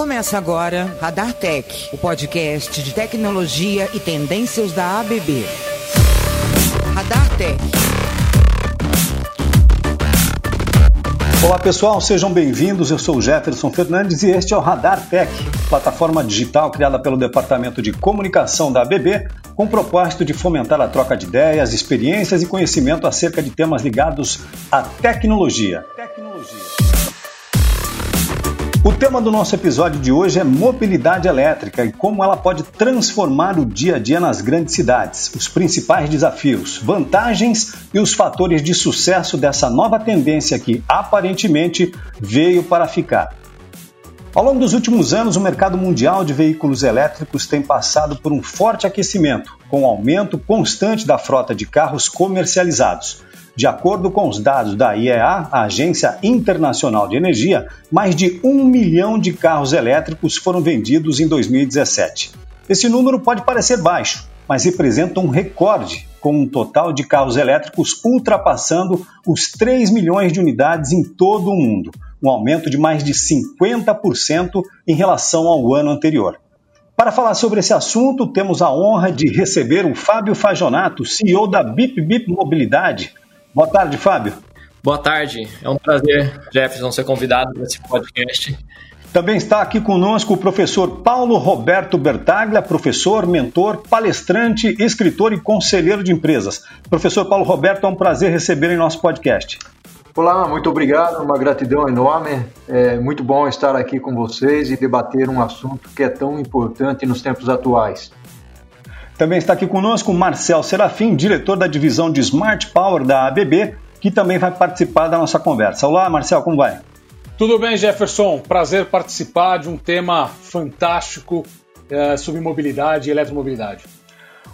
Começa agora Radar Tech, o podcast de tecnologia e tendências da ABB. Radar Tech. Olá pessoal, sejam bem-vindos. Eu sou Jefferson Fernandes e este é o Radar Tech, plataforma digital criada pelo Departamento de Comunicação da ABB com o propósito de fomentar a troca de ideias, experiências e conhecimento acerca de temas ligados à tecnologia. Tecnologia. O tema do nosso episódio de hoje é mobilidade elétrica e como ela pode transformar o dia a dia nas grandes cidades, os principais desafios, vantagens e os fatores de sucesso dessa nova tendência que aparentemente veio para ficar. Ao longo dos últimos anos, o mercado mundial de veículos elétricos tem passado por um forte aquecimento, com o aumento constante da frota de carros comercializados. De acordo com os dados da IEA, a Agência Internacional de Energia, mais de um milhão de carros elétricos foram vendidos em 2017. Esse número pode parecer baixo, mas representa um recorde, com um total de carros elétricos ultrapassando os 3 milhões de unidades em todo o mundo, um aumento de mais de 50% em relação ao ano anterior. Para falar sobre esse assunto, temos a honra de receber o Fábio Fajonato, CEO da Bip Bip Mobilidade. Boa tarde, Fábio. Boa tarde. É um prazer, Jefferson, ser convidado nesse podcast. Também está aqui conosco o professor Paulo Roberto Bertaglia, professor, mentor, palestrante, escritor e conselheiro de empresas. Professor Paulo Roberto, é um prazer receber em nosso podcast. Olá, muito obrigado, uma gratidão enorme. É muito bom estar aqui com vocês e debater um assunto que é tão importante nos tempos atuais. Também está aqui conosco o Marcel Serafim, diretor da divisão de Smart Power da ABB, que também vai participar da nossa conversa. Olá, Marcel, como vai? Tudo bem, Jefferson? Prazer participar de um tema fantástico é, sobre mobilidade e eletromobilidade.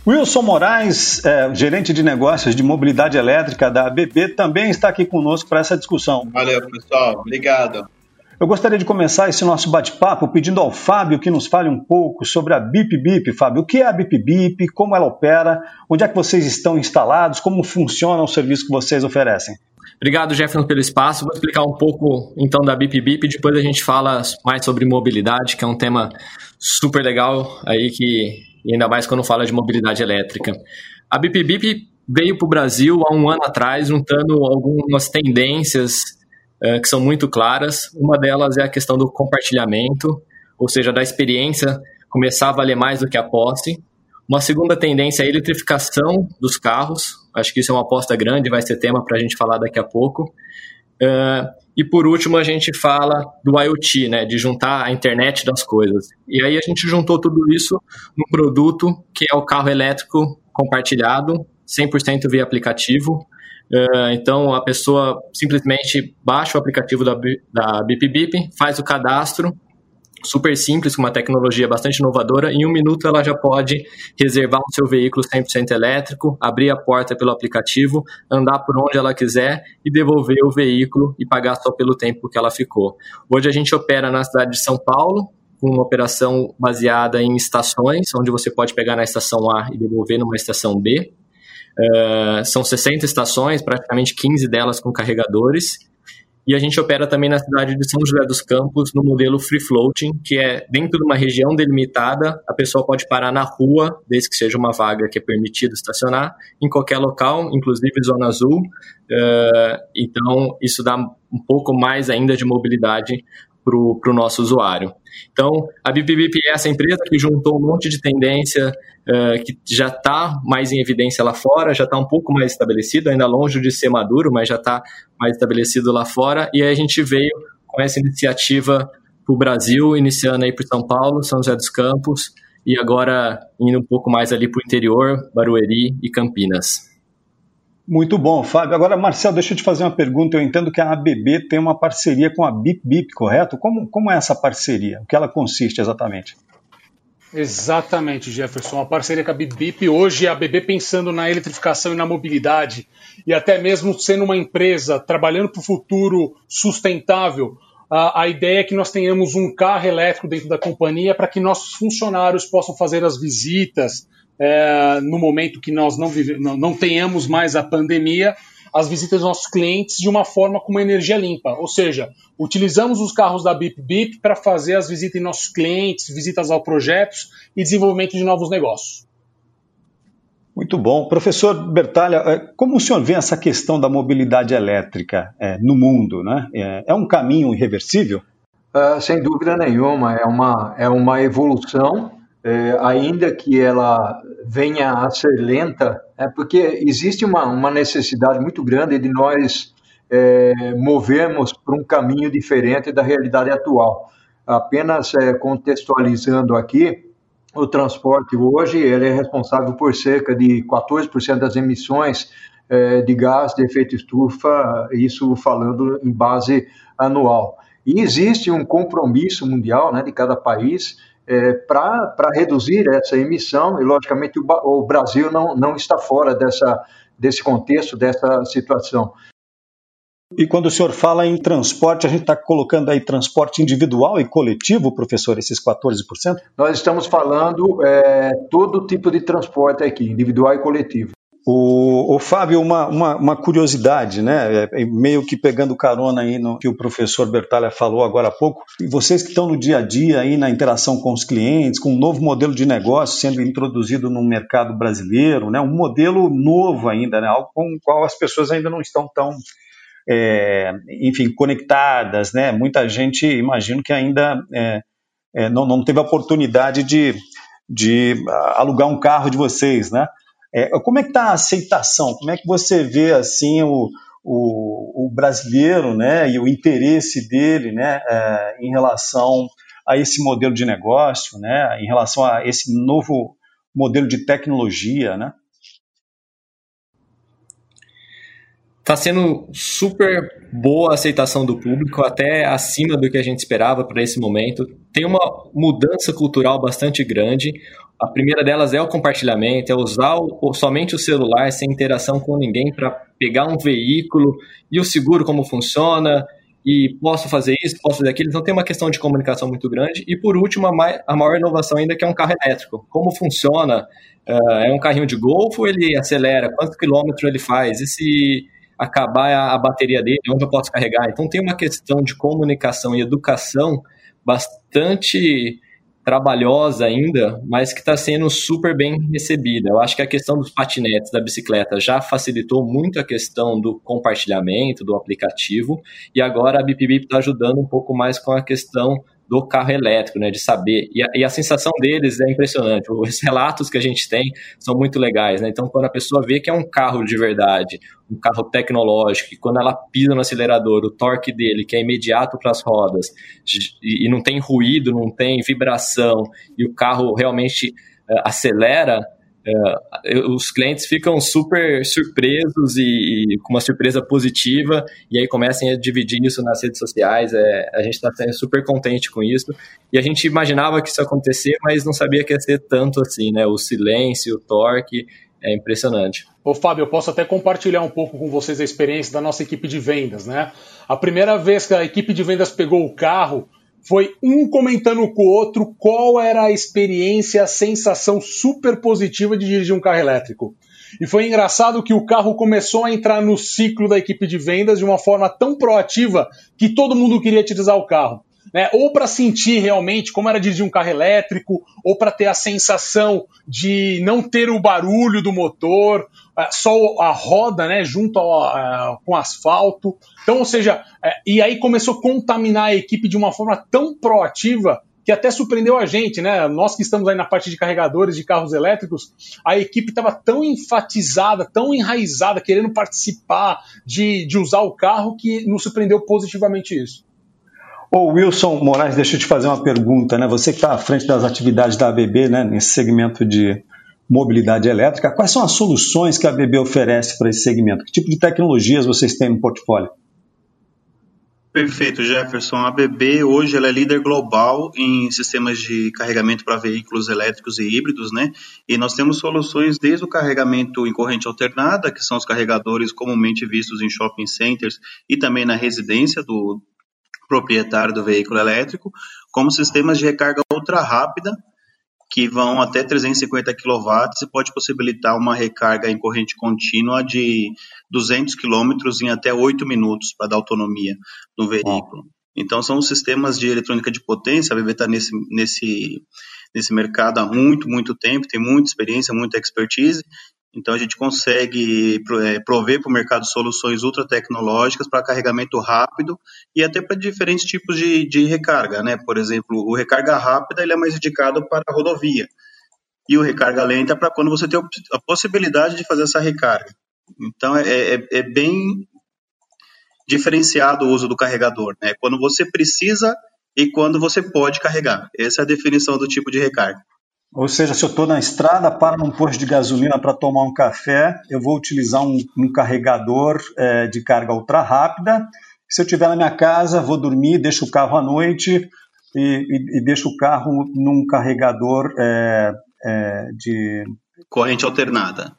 Wilson Moraes, é, gerente de negócios de mobilidade elétrica da ABB, também está aqui conosco para essa discussão. Valeu, pessoal. Obrigado. Eu gostaria de começar esse nosso bate-papo pedindo ao Fábio que nos fale um pouco sobre a Bip Bip. Fábio, o que é a Bip Bip, como ela opera, onde é que vocês estão instalados, como funciona o serviço que vocês oferecem? Obrigado, Jefferson, pelo espaço. Vou explicar um pouco então da Bip Bip, depois a gente fala mais sobre mobilidade, que é um tema super legal aí que ainda mais quando fala de mobilidade elétrica. A Bip Bip veio para o Brasil há um ano atrás, juntando algumas tendências é, que são muito claras. Uma delas é a questão do compartilhamento, ou seja, da experiência começar a valer mais do que a posse. Uma segunda tendência é a eletrificação dos carros. Acho que isso é uma aposta grande, vai ser tema para a gente falar daqui a pouco. Uh, e por último, a gente fala do IoT, né, de juntar a internet das coisas. E aí a gente juntou tudo isso num produto que é o carro elétrico compartilhado, 100% via aplicativo, então a pessoa simplesmente baixa o aplicativo da, da Bip Bip, faz o cadastro, super simples, com uma tecnologia bastante inovadora. Em um minuto ela já pode reservar o seu veículo 100% elétrico, abrir a porta pelo aplicativo, andar por onde ela quiser e devolver o veículo e pagar só pelo tempo que ela ficou. Hoje a gente opera na cidade de São Paulo, com uma operação baseada em estações, onde você pode pegar na estação A e devolver numa estação B. Uh, são 60 estações, praticamente 15 delas com carregadores. E a gente opera também na cidade de São José dos Campos no modelo free floating, que é dentro de uma região delimitada, a pessoa pode parar na rua, desde que seja uma vaga que é permitido estacionar, em qualquer local, inclusive zona azul. Uh, então, isso dá um pouco mais ainda de mobilidade para o nosso usuário. Então, a BipBip é essa empresa que juntou um monte de tendência uh, que já está mais em evidência lá fora, já está um pouco mais estabelecido, ainda longe de ser maduro, mas já está mais estabelecido lá fora. E aí a gente veio com essa iniciativa para o Brasil, iniciando aí por São Paulo, São José dos Campos, e agora indo um pouco mais ali para o interior, Barueri e Campinas. Muito bom, Fábio. Agora, Marcel, deixa eu te fazer uma pergunta. Eu entendo que a ABB tem uma parceria com a Bip Bip, correto? Como, como é essa parceria? O que ela consiste exatamente? Exatamente, Jefferson. A parceria com a Bip hoje a ABB pensando na eletrificação e na mobilidade, e até mesmo sendo uma empresa trabalhando para o futuro sustentável, a, ideia é que nós tenhamos um carro elétrico dentro da companhia para que nossos funcionários possam fazer as visitas, é, no momento que nós não, vive, não, não tenhamos mais a pandemia, as visitas dos nossos clientes de uma forma com uma energia limpa. Ou seja, utilizamos os carros da Bip Bip para fazer as visitas em nossos clientes, visitas ao projetos e desenvolvimento de novos negócios. Muito bom. Professor Bertalha, é, como o senhor vê essa questão da mobilidade elétrica é, no mundo? Né? É, é um caminho irreversível? Uh, sem dúvida nenhuma, é uma, é uma evolução, é, ainda que ela venha a ser lenta, é porque existe uma, uma necessidade muito grande de nós é, movermos para um caminho diferente da realidade atual. Apenas é, contextualizando aqui, o transporte hoje ele é responsável por cerca de 14% das emissões é, de gás de efeito estufa, isso falando em base anual. E existe um compromisso mundial né, de cada país é, para reduzir essa emissão, e logicamente o, o, Brasil não, não está fora dessa, desse contexto, dessa situação. E quando o senhor fala em transporte, a gente está colocando aí transporte individual e coletivo, professor, esses 14%? Nós estamos falando é, todo tipo de transporte aqui, individual e coletivo. O, o Fábio, uma, uma, uma, curiosidade, né? É, é meio que pegando carona aí no que o professor Bertalha falou agora há pouco, e vocês que estão no dia a dia aí na interação com os clientes, com um novo modelo de negócio sendo introduzido no mercado brasileiro, né? Um modelo novo ainda, né? Algo com o qual as pessoas ainda não estão tão é, enfim, conectadas, né? Muita gente, imagino que ainda é, é, não, não teve a oportunidade de, de alugar um carro de vocês, né? É, como é que está a aceitação? Como é que você vê assim o, o, o brasileiro, né, e o interesse dele, né, é, em relação a esse modelo de negócio, né, em relação a esse novo modelo de tecnologia, né? Está sendo super boa a aceitação do público, até acima do que a gente esperava para esse momento. Tem uma mudança cultural bastante grande. A primeira delas é o compartilhamento, é usar o, somente o celular sem interação com ninguém para pegar um veículo e o seguro como funciona e posso fazer isso, posso fazer aquilo. Então tem uma questão de comunicação muito grande. E por último, a, maior inovação ainda que é um carro elétrico. Como funciona? Uh, é um carrinho de golfo, ele acelera, quantos quilômetros ele faz? E se acabar a, a bateria dele, onde eu posso carregar? Então tem uma questão de comunicação e educação bastante trabalhosa ainda, mas que está sendo super bem recebida. Eu acho que a questão dos patinetes da bicicleta já facilitou muito a questão do compartilhamento do aplicativo e agora a BipBip está ajudando um pouco mais com a questão do carro elétrico, né, de saber. E a, e a, sensação deles é impressionante. Os relatos que a gente tem são muito legais, né? Então, quando a pessoa vê que é um carro de verdade, um carro tecnológico, e quando ela pisa no acelerador, o torque dele, que é imediato para as rodas, e, e, não tem ruído, não tem vibração, e o carro realmente uh, acelera, é, os clientes ficam super surpresos e, e, com uma surpresa positiva e aí começam a dividir isso nas redes sociais. É, a gente está super contente com isso e a gente imaginava que isso ia acontecer, mas não sabia que ia ser tanto assim, né? O silêncio, o torque, é impressionante. Ô Fábio, eu posso até compartilhar um pouco com vocês a experiência da nossa equipe de vendas, né? A primeira vez que a equipe de vendas pegou o carro, foi um comentando com o outro qual era a experiência, a sensação super positiva de dirigir um carro elétrico. E foi engraçado que o carro começou a entrar no ciclo da equipe de vendas de uma forma tão proativa que todo mundo queria utilizar o carro. Né? Ou para sentir realmente como era dirigir um carro elétrico, ou para ter a sensação de não ter o barulho do motor, só a roda, né, junto ao, a, com asfalto. Então, ou seja, é, e aí começou a contaminar a equipe de uma forma tão proativa que até surpreendeu a gente, né? Nós que estamos aí na parte de carregadores de carros elétricos, a equipe estava tão enfatizada, tão enraizada, querendo participar de, de usar o carro, que nos surpreendeu positivamente isso. Ô Wilson Moraes, deixa eu te fazer uma pergunta, né? Você que está à frente das atividades da ABB, né, nesse segmento de mobilidade elétrica, quais são as soluções que a ABB oferece para esse segmento? Que tipo de tecnologias vocês têm no portfólio? Perfeito, Jefferson. A ABB hoje ela é líder global em sistemas de carregamento para veículos elétricos e híbridos, né? E nós temos soluções desde o carregamento em corrente alternada, que são os carregadores comumente vistos em shopping centers e também na residência do proprietário do veículo elétrico, como sistemas de recarga ultra rápida que vão até 350 kW e pode possibilitar uma recarga em corrente contínua de 200 km em até 8 minutos para dar autonomia no veículo. Então, são sistemas de eletrônica de potência, a BB está nesse, nesse, nesse mercado há muito, muito tempo, tem muita experiência, muita expertise, então a gente consegue é, prover para o mercado soluções ultra tecnológicas para carregamento rápido e até para diferentes tipos de, de recarga, né? Por exemplo, o recarga rápida ele é mais indicado para a rodovia e o recarga lenta para quando você tem a possibilidade de fazer essa recarga. Então é, é, é bem diferenciado o uso do carregador, né? Quando você precisa e quando você pode carregar. Essa é a definição do tipo de recarga. Ou seja, se eu estou na estrada, para num posto de gasolina para tomar um café, eu vou utilizar um, um carregador é, de carga ultra rápida. Se eu estiver na minha casa, vou dormir, deixo o carro à noite e, e, e deixo o carro num carregador é, é, de. Corrente alternada.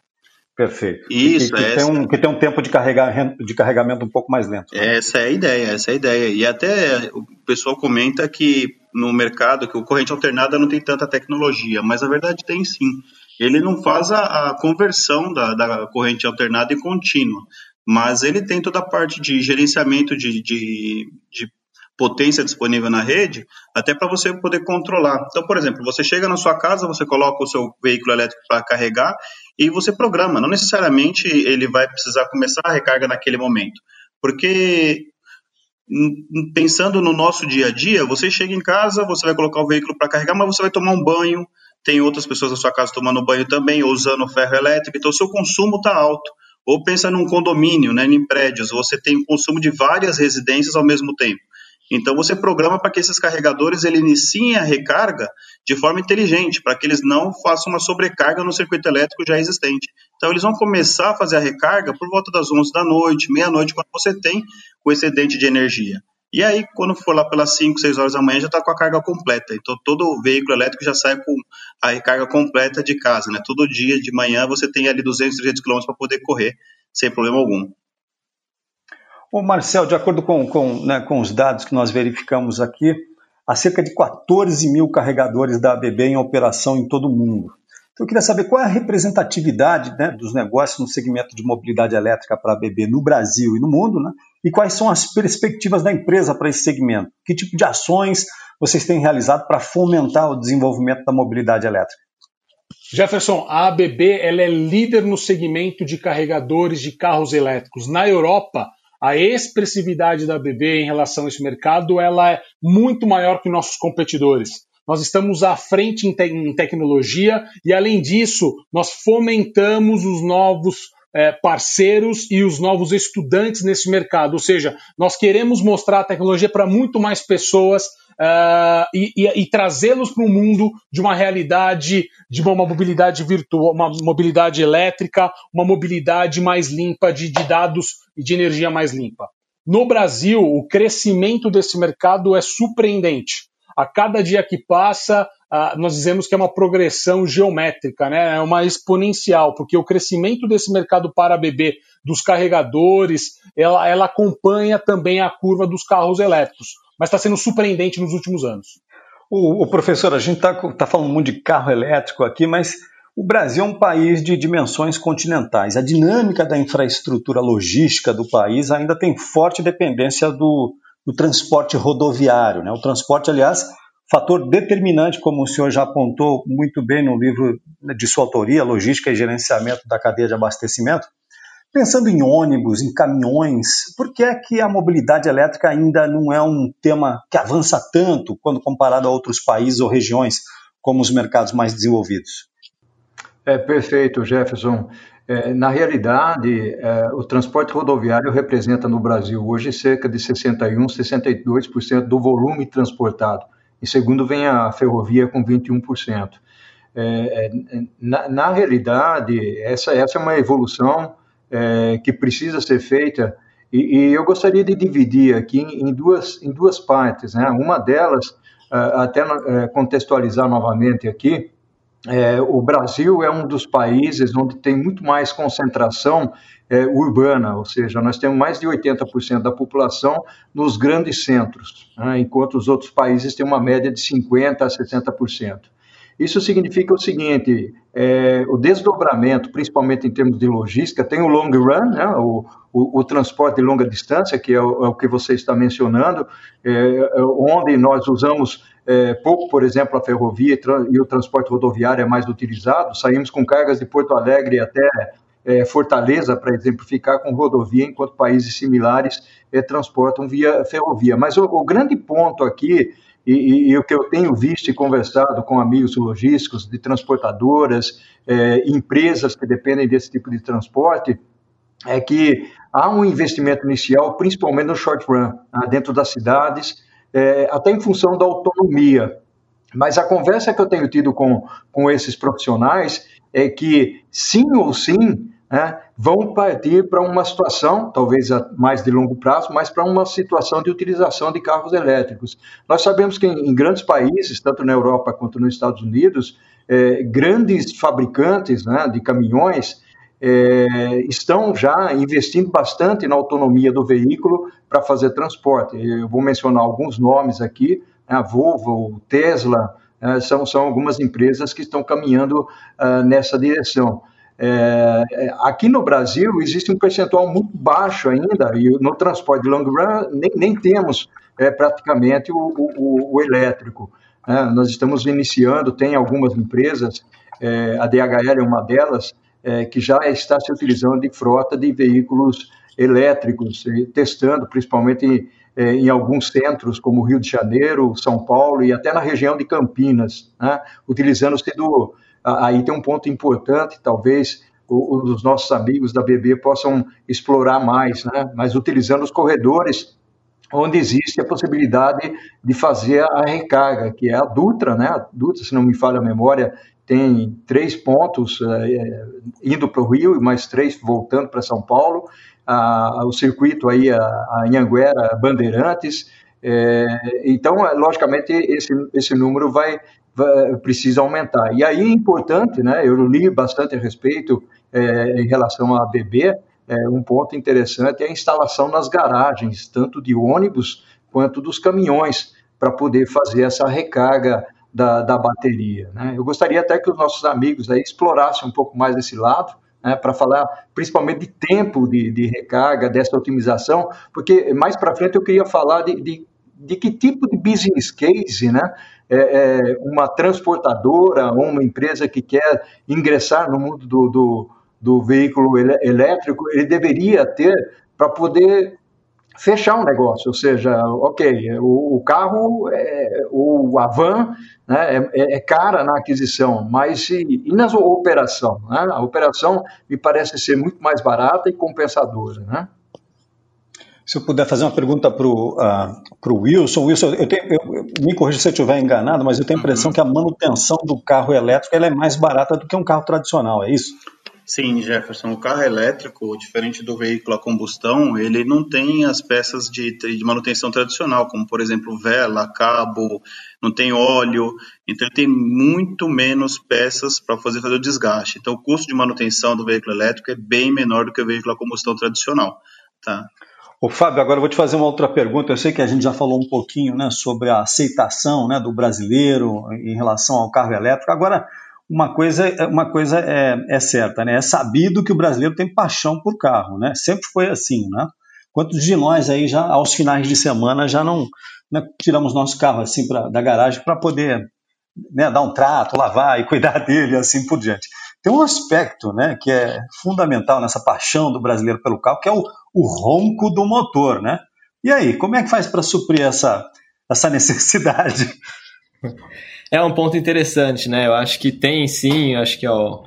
Perfeito. Isso, que, que, tem um, que tem um tempo de, carregar, de carregamento um pouco mais lento. Né? Essa é a ideia, essa é a ideia. E até o pessoal comenta que no mercado que o corrente alternada não tem tanta tecnologia, mas a verdade tem sim. Ele não faz a, a conversão da, da, corrente alternada em contínua, mas ele tem toda a parte de gerenciamento de, de, de potência disponível na rede, até para você poder controlar. Então, por exemplo, você chega na sua casa, você coloca o seu veículo elétrico para carregar e você programa. Não necessariamente ele vai precisar começar a recarga naquele momento, porque pensando no nosso dia a dia, você chega em casa, você vai colocar o veículo para carregar, mas você vai tomar um banho, tem outras pessoas na sua casa tomando banho também, ou usando ferro elétrico, então o seu consumo está alto. Ou pensa num condomínio, né, em prédios, você tem o consumo de várias residências ao mesmo tempo. Então você programa para que esses carregadores ele iniciem a recarga de forma inteligente, para que eles não façam uma sobrecarga no circuito elétrico já existente. Então eles vão começar a fazer a recarga por volta das 11 da noite, meia-noite, quando você tem o excedente de energia. E aí, quando for lá pelas 5, 6 horas da manhã, já está com a carga completa. Então, todo veículo elétrico já sai com a recarga completa de casa. Né? Todo dia de manhã você tem ali 200, 300 km para poder correr sem problema algum. Ô Marcel, de acordo com, com, né, com os dados que nós verificamos aqui, há cerca de 14 mil carregadores da ABB em operação em todo o mundo. Então, eu queria saber qual é a representatividade né, dos negócios no segmento de mobilidade elétrica para a ABB no Brasil e no mundo, né, e quais são as perspectivas da empresa para esse segmento. Que tipo de ações vocês têm realizado para fomentar o desenvolvimento da mobilidade elétrica? Jefferson, a ABB ela é líder no segmento de carregadores de carros elétricos. Na Europa, a expressividade da BB em relação a esse mercado ela é muito maior que nossos competidores. Nós estamos à frente em, te em tecnologia e, além disso, nós fomentamos os novos é, parceiros e os novos estudantes nesse mercado. Ou seja, nós queremos mostrar a tecnologia para muito mais pessoas uh, e, e, e trazê-los para o mundo de uma realidade, de uma mobilidade virtual, uma mobilidade elétrica, uma mobilidade mais limpa de, de dados e de energia mais limpa. No Brasil, o crescimento desse mercado é surpreendente. A cada dia que passa, uh, nós dizemos que é uma progressão geométrica, né? é uma exponencial, porque o crescimento desse mercado para bebê, dos carregadores, ela, ela acompanha também a curva dos carros elétricos mas está sendo surpreendente nos últimos anos. O, o professor, a gente está tá falando muito de carro elétrico aqui, mas o Brasil é um país de dimensões continentais. A dinâmica da infraestrutura logística do país ainda tem forte dependência do, do transporte rodoviário. Né? O transporte, aliás, fator determinante, como o senhor já apontou muito bem no livro de sua autoria, Logística e Gerenciamento da Cadeia de Abastecimento, Pensando em ônibus, em caminhões, por que é que a mobilidade elétrica ainda não é um tema que avança tanto quando comparado a outros países ou regiões como os mercados mais desenvolvidos? É perfeito, Jefferson. É, na realidade, é, o transporte rodoviário representa no Brasil hoje cerca de 61, 62% do volume transportado. E segundo vem a ferrovia com 21%. É, é, na, na realidade, essa, essa é uma evolução é, que precisa ser feita e, e, eu gostaria de dividir aqui em duas, em duas partes. Né? Uma delas, é, até contextualizar novamente aqui, é, o Brasil é um dos países onde tem muito mais concentração é, urbana, ou seja, nós temos mais de 80% da população nos grandes centros, né? enquanto os outros países têm uma média de 50% a 60%. Isso significa o seguinte: é, o desdobramento, principalmente em termos de logística, tem o long run, né, o, o, o transporte de longa distância, que é o, é o que você está mencionando, é, é onde nós usamos é, pouco, por exemplo, a ferrovia e, e, o transporte rodoviário é mais utilizado. Saímos com cargas de Porto Alegre até é, Fortaleza, para exemplificar, com rodovia, enquanto países similares transportam via ferrovia. Mas o, o grande ponto aqui e, e, e, o que eu tenho visto e conversado com amigos logísticos de transportadoras, é, empresas que dependem desse tipo de transporte, é que há um investimento inicial, principalmente no short run, né, dentro das cidades, é, até em função da autonomia. Mas a conversa que eu tenho tido com, com esses profissionais é que, sim ou sim, né, vão partir para uma situação, talvez mais de longo prazo, mas para uma situação de utilização de carros elétricos. Nós sabemos que em, em grandes países, tanto na Europa quanto nos Estados Unidos, é, grandes fabricantes né, de caminhões é, estão já investindo bastante na autonomia do veículo para fazer transporte. Eu vou mencionar alguns nomes aqui, né, a Volvo, Tesla, é, são, são algumas empresas que estão caminhando uh, nessa direção. É, é, aqui no Brasil existe um percentual muito baixo ainda, e no transporte de long run nem, nem temos é, praticamente o, o, o elétrico. É, nós estamos iniciando, tem algumas empresas, é, a DHL é uma delas, é, que já está se utilizando de frota de veículos elétricos, testando principalmente em, em alguns centros, como Rio de Janeiro, São Paulo e até na região de Campinas, né, utilizando-se do aí tem um ponto importante, talvez os nossos amigos da BB possam explorar mais, né? mas utilizando os corredores onde existe a possibilidade de fazer a recarga, que é a Dutra, né? A Dutra, se não me falha a memória, tem três pontos é, indo para o Rio e mais três voltando para São Paulo. Ah, o circuito aí, a, a Anhanguera Bandeirantes. É, então, logicamente, esse, esse número vai, precisa aumentar. E aí é importante, né, eu li bastante a respeito é, em relação à BB, é, um ponto interessante é a instalação nas garagens, tanto de ônibus quanto dos caminhões, para poder fazer essa recarga da, da bateria. Né? Eu gostaria até que os nossos amigos aí explorassem um pouco mais esse lado, né, para falar principalmente de tempo de, de, recarga, dessa otimização, porque mais para frente eu queria falar de, de, de que tipo de business case né, é, é, uma transportadora ou uma empresa que quer ingressar no mundo do, do, do veículo elétrico, ele deveria ter para poder fechar um negócio, ou seja, ok, o, o carro, é, o, a van né, é, é, cara na aquisição, mas e, e na operação? Né? A operação me parece ser muito mais barata e compensadora, né? Se eu puder fazer uma pergunta para o uh, Wilson. Wilson, eu tenho, eu, me corrija se eu estiver enganado, mas eu tenho a impressão uhum. que a manutenção do carro elétrico é mais barata do que um carro tradicional, é isso? Sim, Jefferson. O carro elétrico, diferente do veículo a combustão, ele não tem as peças de, de manutenção tradicional, como por exemplo vela, cabo, não tem óleo. Então ele tem muito menos peças para fazer, fazer o desgaste. Então o custo de manutenção do veículo elétrico é bem menor do que o veículo a combustão tradicional. Tá? Ô, Fábio, agora eu vou te fazer uma outra pergunta. Eu sei que a gente já falou um pouquinho né, sobre a aceitação né, do brasileiro em relação ao carro elétrico. Agora, uma coisa, uma coisa é, é, certa, né? É sabido que o brasileiro tem paixão por carro, né? Sempre foi assim, né? Quantos de nós aí já aos finais de semana já não né, tiramos nosso carro assim pra, da garagem para poder né, dar um trato, lavar e cuidar dele, assim por diante. Tem um aspecto né, que é fundamental nessa paixão do brasileiro pelo carro, que é o, o ronco do motor, né? E aí, como é que faz para suprir essa, essa necessidade? É um ponto interessante, né? Eu acho que tem sim, acho que ó,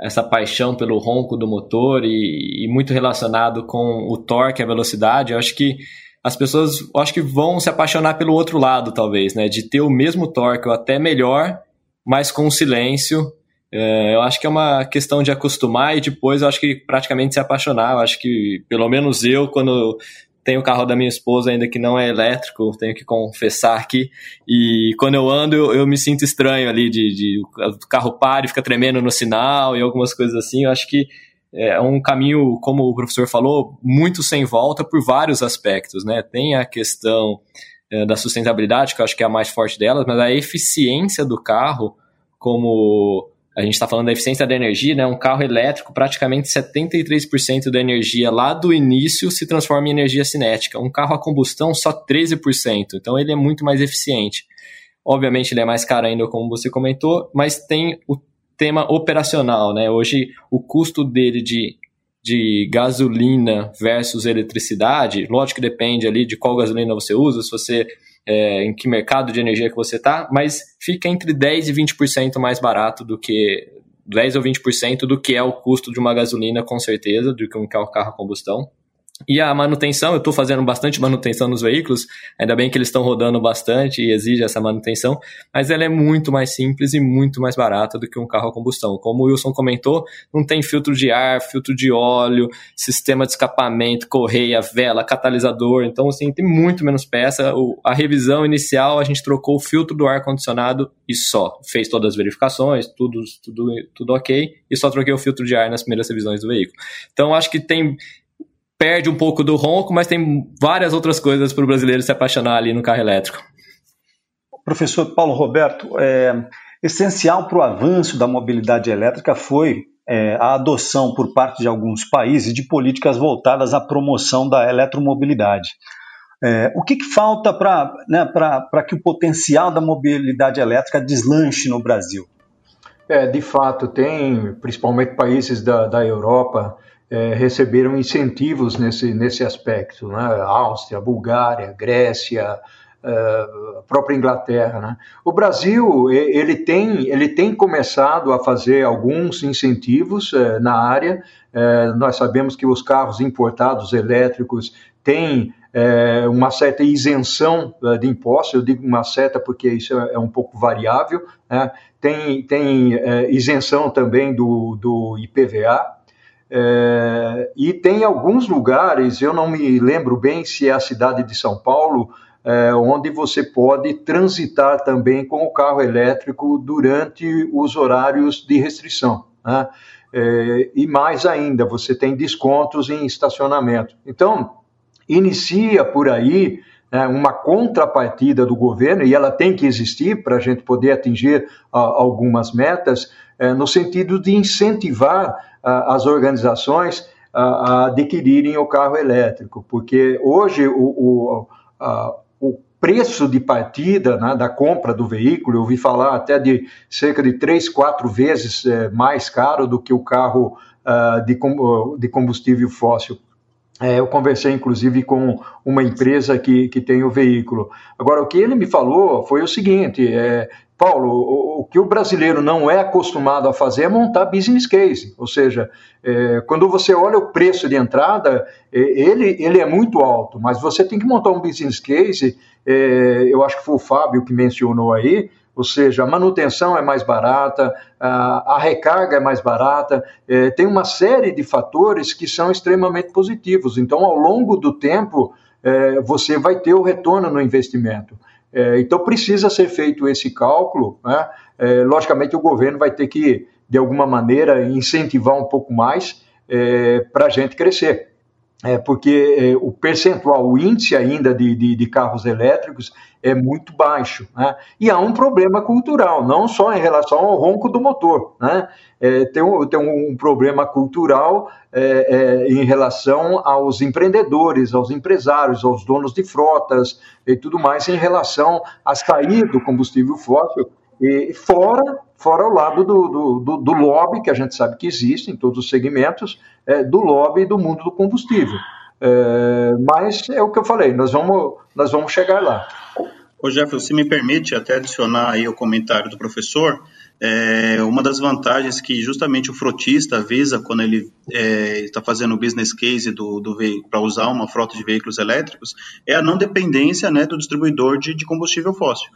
essa paixão pelo ronco do motor e, e, muito relacionado com o torque, a velocidade. Eu acho que as pessoas acho que vão se apaixonar pelo outro lado, talvez, né? De ter o mesmo torque ou até melhor, mas com silêncio. É, eu acho que é uma questão de acostumar e depois eu acho que praticamente se apaixonar. Eu acho que, pelo menos eu, quando tenho o carro da minha esposa ainda que não é elétrico, tenho que confessar aqui. E quando eu ando, eu, eu me sinto estranho ali de, de o carro para e fica tremendo no sinal e algumas coisas assim. Eu acho que é um caminho, como o professor falou, muito sem volta por vários aspectos, né? Tem a questão é, da sustentabilidade, que eu acho que é a mais forte delas, mas a eficiência do carro como a gente está falando da eficiência da energia, né? Um carro elétrico, praticamente 73% da energia lá do início se transforma em energia cinética. Um carro a combustão, só 13%. Então ele é muito mais eficiente. Obviamente ele é mais caro ainda, como você comentou, mas tem o tema operacional, né? Hoje o custo dele de, de gasolina versus eletricidade, lógico que depende ali de qual gasolina você usa, se você é, em que mercado de energia que você está, mas fica entre 10% e 20% mais barato do que 10 ou 20% do que é o custo de uma gasolina, com certeza, do que um carro a combustão. E a manutenção, eu estou fazendo bastante manutenção nos veículos, ainda bem que eles estão rodando bastante e exige essa manutenção, mas ela é muito mais simples e muito mais barata do que um carro a combustão. Como o Wilson comentou, não tem filtro de ar, filtro de óleo, sistema de escapamento, correia, vela, catalisador, então assim, tem muito menos peça. a revisão inicial, a gente trocou o filtro do ar-condicionado e só. Fez todas as verificações, tudo, tudo, tudo ok, e só troquei o filtro de ar nas primeiras revisões do veículo. Então, acho que tem perde um pouco do ronco, mas tem várias outras coisas para o brasileiro se apaixonar ali no carro elétrico. Professor Paulo Roberto, é, essencial para o avanço da mobilidade elétrica foi é, a adoção por parte de alguns países de políticas voltadas à promoção da eletromobilidade. É, o que, que falta para né, que o potencial da mobilidade elétrica deslanche no Brasil? É, de fato, tem, principalmente países da, da Europa, é, receberam incentivos nesse, nesse aspecto, né? Áustria, Bulgária, Grécia, é, a própria Inglaterra. Né? O Brasil ele tem, ele tem começado a fazer alguns incentivos é, na área. É, nós sabemos que os carros importados elétricos têm é, uma certa isenção é, de impostos, eu digo uma certa porque isso é, um pouco variável, né? tem, tem isenção também do, do IPVA, é, e tem alguns lugares, eu não me lembro bem se é a cidade de São Paulo, é, onde você pode transitar também com o carro elétrico durante os horários de restrição. Né? É, e mais ainda, você tem descontos em estacionamento. Então, inicia por aí né, uma contrapartida do governo, e ela tem que existir para a gente poder atingir a, algumas metas, é, no sentido de incentivar as organizações a, adquirirem o carro elétrico, porque hoje o, o, o preço de partida né, da compra do veículo, eu ouvi falar até de cerca de três, quatro vezes é, mais caro do que o carro uh, de, de combustível fóssil. É, eu conversei, inclusive, com uma empresa que, que tem o veículo. Agora, o que ele me falou foi o seguinte: é, Paulo, o, o, que o brasileiro não é acostumado a fazer é montar business case, ou seja, é, quando você olha o preço de entrada, é, ele, ele é muito alto, mas você tem que montar um business case, é, eu acho que foi o Fábio que mencionou aí, ou seja, a manutenção é mais barata, a, a recarga é mais barata, é, tem uma série de fatores que são extremamente positivos. Então, ao longo do tempo, é, você vai ter o retorno no investimento. É, então precisa ser feito esse cálculo. Né? É, logicamente o governo vai ter que, de alguma maneira, incentivar um pouco mais é, para a gente crescer. É, porque é, o percentual, o índice ainda de, de, de carros elétricos é muito baixo. Né? E há um problema cultural, não só em relação ao ronco do motor. Né? É, tem, um, tem um problema cultural é, é, em relação aos empreendedores, aos empresários, aos donos de frotas e tudo mais, em relação a sair do combustível fóssil, e fora, fora o lado do, do, do, do lobby, que a gente sabe que existe em todos os segmentos, é, do lobby do mundo do combustível. É, mas é o que eu falei, nós vamos, nós vamos chegar lá. Ô Jefferson, se me permite até adicionar aí o comentário do professor, é, uma das vantagens que justamente o frotista visa quando ele é, está fazendo o business case do, do para usar uma frota de veículos elétricos é a não dependência né, do distribuidor de, de combustível fóssil.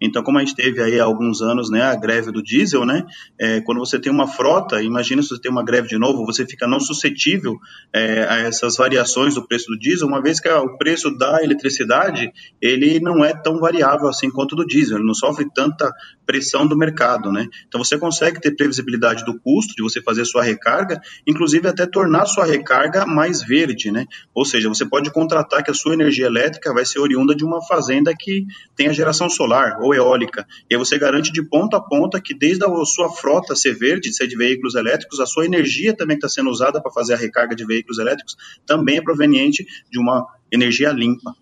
Então, como a gente teve aí há alguns anos, né, a greve do diesel, né, é, quando você tem uma frota, imagina se você tem uma greve de novo, você fica não suscetível é, a essas variações do preço do diesel, uma vez que o preço da eletricidade, ele não é tão variável assim quanto do diesel, ele não sofre tanta pressão do mercado, né? Então você consegue ter previsibilidade do custo de você fazer sua recarga, inclusive até tornar sua recarga mais verde, né? Ou seja, você pode contratar que a sua energia elétrica vai ser oriunda de uma fazenda que tenha geração solar ou eólica. E aí você garante de ponta a ponta que desde a sua frota ser verde, ser de veículos elétricos, a sua energia também está sendo usada para fazer a recarga de veículos elétricos também é proveniente de uma energia limpa.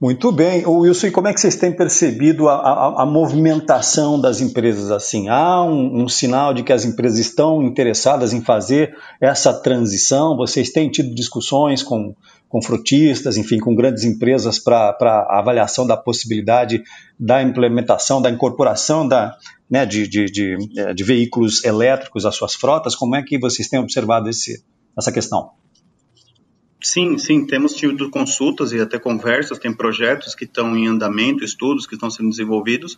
Muito bem. O Wilson, e como é que vocês têm percebido a, a, a movimentação das empresas assim? Há um, um, sinal de que as empresas estão interessadas em fazer essa transição? Vocês têm tido discussões com, com frutistas, enfim, com grandes empresas para avaliação da possibilidade da implementação, da incorporação da, né, de, de, de, eh, de veículos elétricos às suas frotas? Como é que vocês têm observado esse, essa questão? Sim, sim, temos tido consultas e até conversas, tem projetos que estão em andamento, estudos que estão sendo desenvolvidos,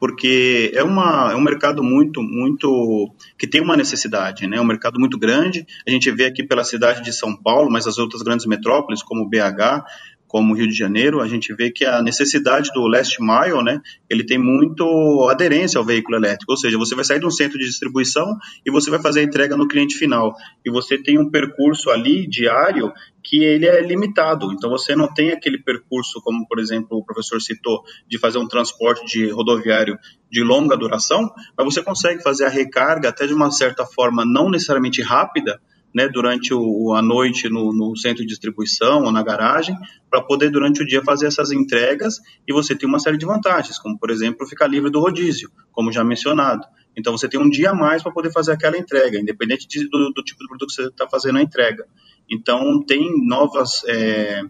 porque é, uma, é um mercado muito, muito, que tem uma necessidade, né? É um mercado muito grande, a gente vê aqui pela cidade de São Paulo, mas as outras grandes metrópoles, como BH, como Rio de Janeiro, a gente vê que a necessidade do last mile, né, ele tem muito aderência ao veículo elétrico, ou seja, você vai sair de um centro de distribuição e você vai fazer a entrega no cliente final, e você tem um percurso ali diário que ele é limitado, então você não tem aquele percurso, como por exemplo o professor citou, de fazer um transporte de rodoviário de longa duração, mas você consegue fazer a recarga até de uma certa forma não necessariamente rápida, né, durante o, a noite no, no, centro de distribuição ou na garagem, para poder durante o dia fazer essas entregas e você tem uma série de vantagens, como por exemplo ficar livre do rodízio, como já mencionado. Então você tem um dia a mais para poder fazer aquela entrega, independente de, do, do, tipo de produto que você está fazendo a entrega. Então tem novas é,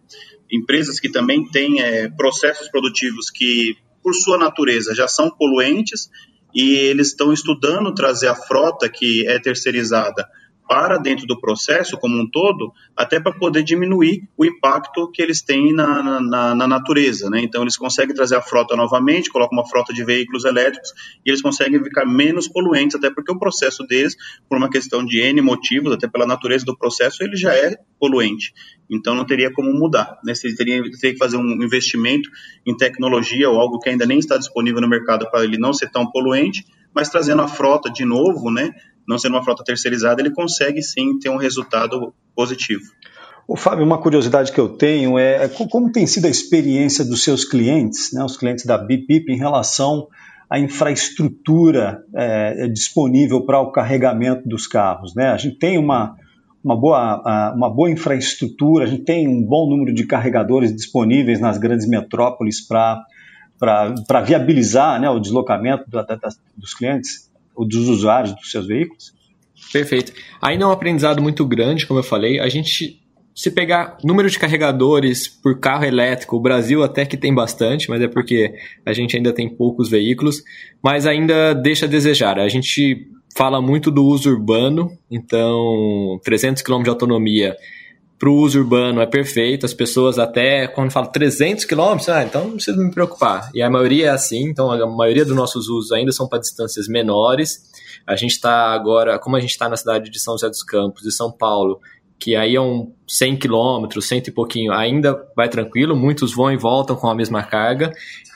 empresas que também têm é, processos produtivos que, por sua natureza, já são poluentes e eles estão estudando trazer a frota que é terceirizada para dentro do processo como um todo, até para poder diminuir o impacto que eles têm na, na, na, natureza. Né? Então, eles conseguem trazer a frota novamente, colocam uma frota de veículos elétricos e eles conseguem ficar menos poluentes, até porque o processo deles, por uma questão de N motivos, até pela natureza do processo, ele já é poluente. Então, não teria como mudar. Né? Você teria, teria que fazer um investimento em tecnologia ou algo que ainda nem está disponível no mercado para ele não ser tão poluente, mas trazendo a frota de novo, né, não sendo uma frota terceirizada, ele consegue sim ter um resultado positivo. O Fábio, uma curiosidade que eu tenho é, é como tem sido a experiência dos seus clientes, né, os clientes da BIPIP, em relação à infraestrutura é, disponível para o carregamento dos carros. Né? A gente tem uma, uma, boa, uma boa infraestrutura, a gente tem um bom número de carregadores disponíveis nas grandes metrópoles para viabilizar né, o deslocamento da, da, dos clientes dos usuários dos seus veículos? Perfeito. Ainda é um aprendizado muito grande, como eu falei. A gente, se pegar número de carregadores por carro elétrico, o Brasil até que tem bastante, mas é porque a gente ainda tem poucos veículos, mas ainda deixa a desejar. A gente fala muito do uso urbano, então 300 km de autonomia para o uso urbano é perfeito, as pessoas até, quando falam 300 quilômetros, ah, então não precisa me preocupar. E a maioria é assim, então a maioria dos nossos usos ainda são para distâncias menores. A gente está agora, como a gente está na cidade de São José dos Campos, de São Paulo, que aí é um 100 quilômetros, cento e pouquinho, ainda vai tranquilo, muitos vão e voltam com a mesma carga,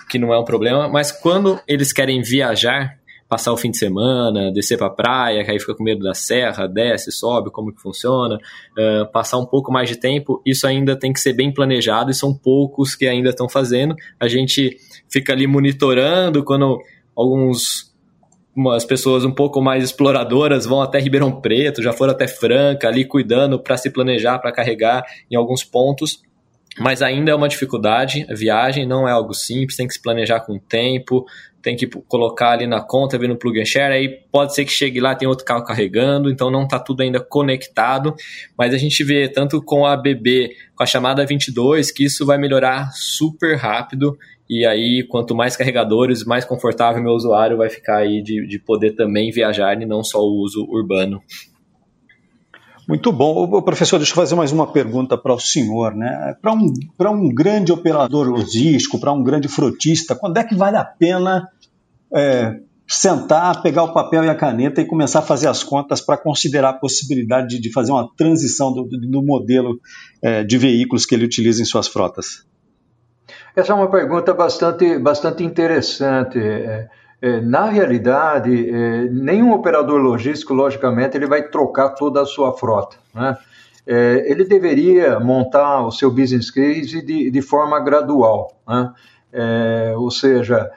que não é um problema, mas quando eles querem viajar, passar o fim de semana, descer para a praia, que aí fica com medo da serra, desce, sobe, como que funciona, uh, passar um pouco mais de tempo, isso ainda tem que ser bem planejado e são poucos que ainda estão fazendo. A gente fica ali monitorando quando alguns umas pessoas um pouco mais exploradoras vão até Ribeirão Preto, já foram até Franca, ali cuidando para se planejar, para carregar em alguns pontos mas ainda é uma dificuldade. A viagem não é algo simples, tem que se planejar com tempo, tem que colocar ali na conta, ver no plug and share, aí pode ser que chegue lá, tem outro carro carregando, então não está tudo ainda conectado, mas a gente vê tanto com a BB, com a chamada 22, que isso vai melhorar super rápido, e aí quanto mais carregadores, mais confortável meu usuário vai ficar aí de, de poder também viajar e não só o uso urbano. Muito bom. Professor, deixa eu fazer mais uma pergunta para o senhor. Né? Para um, um grande operador logístico, para um grande frotista, quando é que vale a pena é, sentar, pegar o papel e a caneta e começar a fazer as contas para considerar a possibilidade de, de, fazer uma transição do, do modelo é, de veículos que ele utiliza em suas frotas? Essa é uma pergunta bastante, bastante interessante. É, é, na realidade, é, nenhum operador logístico, logicamente, ele vai trocar toda a sua frota. Né? Ele deveria montar o seu business case de, de forma gradual, né? Ou seja,